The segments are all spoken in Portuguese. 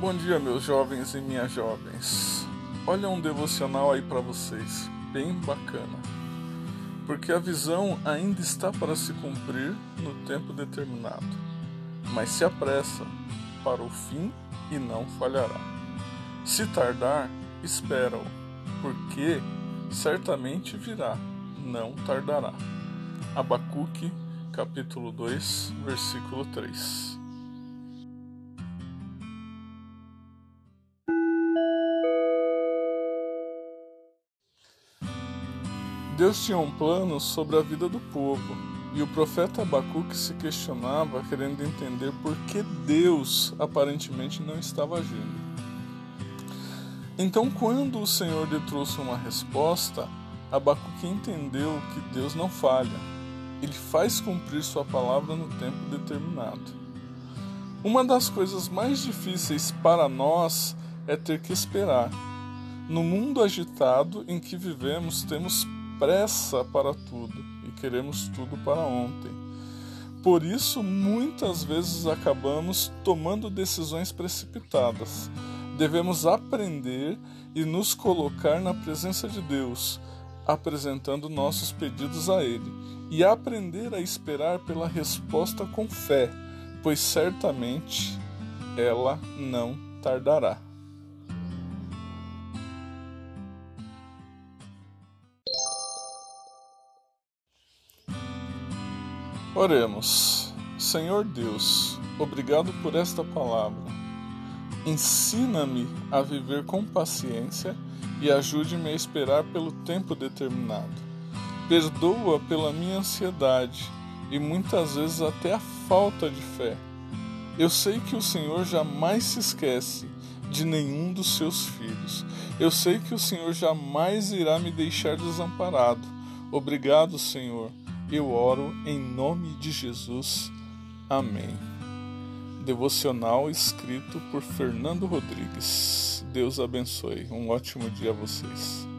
Bom dia, meus jovens e minhas jovens. Olha um devocional aí para vocês, bem bacana. Porque a visão ainda está para se cumprir no tempo determinado, mas se apressa para o fim e não falhará. Se tardar, espera-o, porque certamente virá, não tardará. Abacuque, capítulo 2, versículo 3. Deus tinha um plano sobre a vida do povo, e o profeta Abacuque se questionava, querendo entender por que Deus aparentemente não estava agindo. Então, quando o Senhor lhe trouxe uma resposta, Abacuque entendeu que Deus não falha, ele faz cumprir sua palavra no tempo determinado. Uma das coisas mais difíceis para nós é ter que esperar. No mundo agitado em que vivemos, temos pressa para tudo e queremos tudo para ontem. Por isso, muitas vezes acabamos tomando decisões precipitadas. Devemos aprender e nos colocar na presença de Deus, apresentando nossos pedidos a Ele, e aprender a esperar pela resposta com fé, pois certamente ela não tardará. Oremos. Senhor Deus, obrigado por esta palavra. Ensina-me a viver com paciência e ajude-me a esperar pelo tempo determinado. Perdoa pela minha ansiedade e muitas vezes até a falta de fé. Eu sei que o Senhor jamais se esquece de nenhum dos seus filhos. Eu sei que o Senhor jamais irá me deixar desamparado. Obrigado, Senhor eu oro em nome de Jesus. Amém. Devocional escrito por Fernando Rodrigues. Deus abençoe. Um ótimo dia a vocês.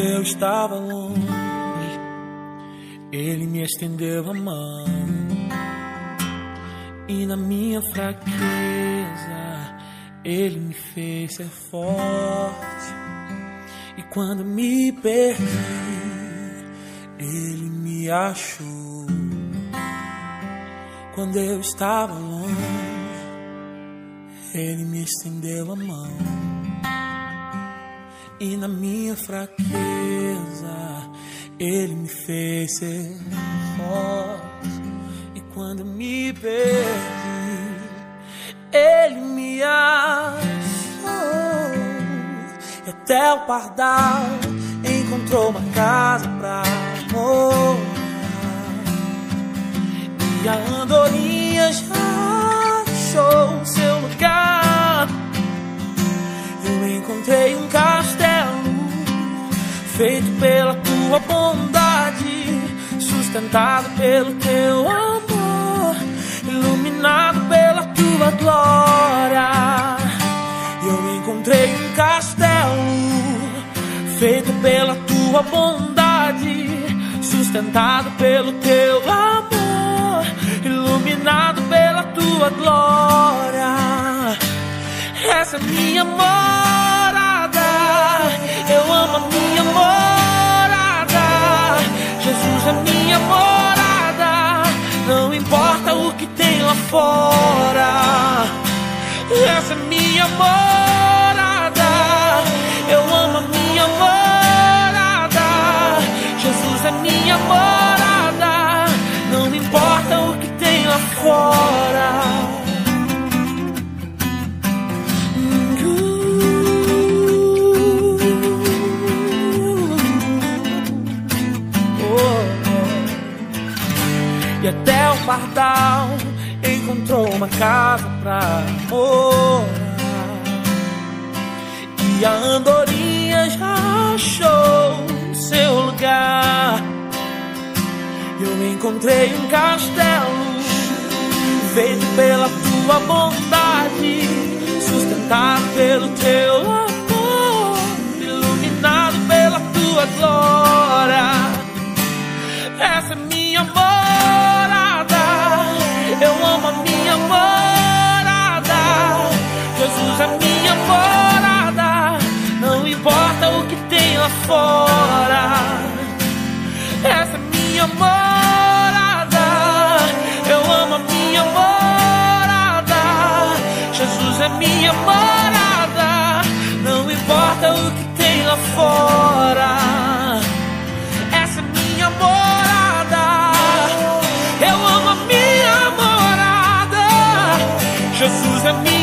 Eu estava longe, Ele me estendeu a mão. E na minha fraqueza, Ele me fez ser forte. E quando me perdi, Ele me achou. Quando eu estava longe, Ele me estendeu a mão e na minha fraqueza Ele me fez ser forte. E quando me perdi, Ele me achou. E até o pardal encontrou uma casa pra morar. E a andorinha já feito pela tua bondade, sustentado pelo teu amor, iluminado pela tua glória. Eu encontrei um castelo feito pela tua bondade, sustentado pelo teu amor, iluminado pela tua glória. Essa é minha morada, eu amo fora. Essa é minha morada. Eu amo a minha morada. Jesus é minha morada. Não importa o que tem lá fora. pardal encontrou uma casa pra morar. E a andorinha já achou seu lugar. Eu encontrei um castelo feito pela tua bondade, sustentado pelo teu amor, iluminado pela tua glória. Essa é minha importa o que tem lá fora. Essa é minha morada. Eu amo a minha morada. Jesus é minha morada. Não importa o que tem lá fora. Essa é minha morada. Eu amo a minha morada. Jesus é minha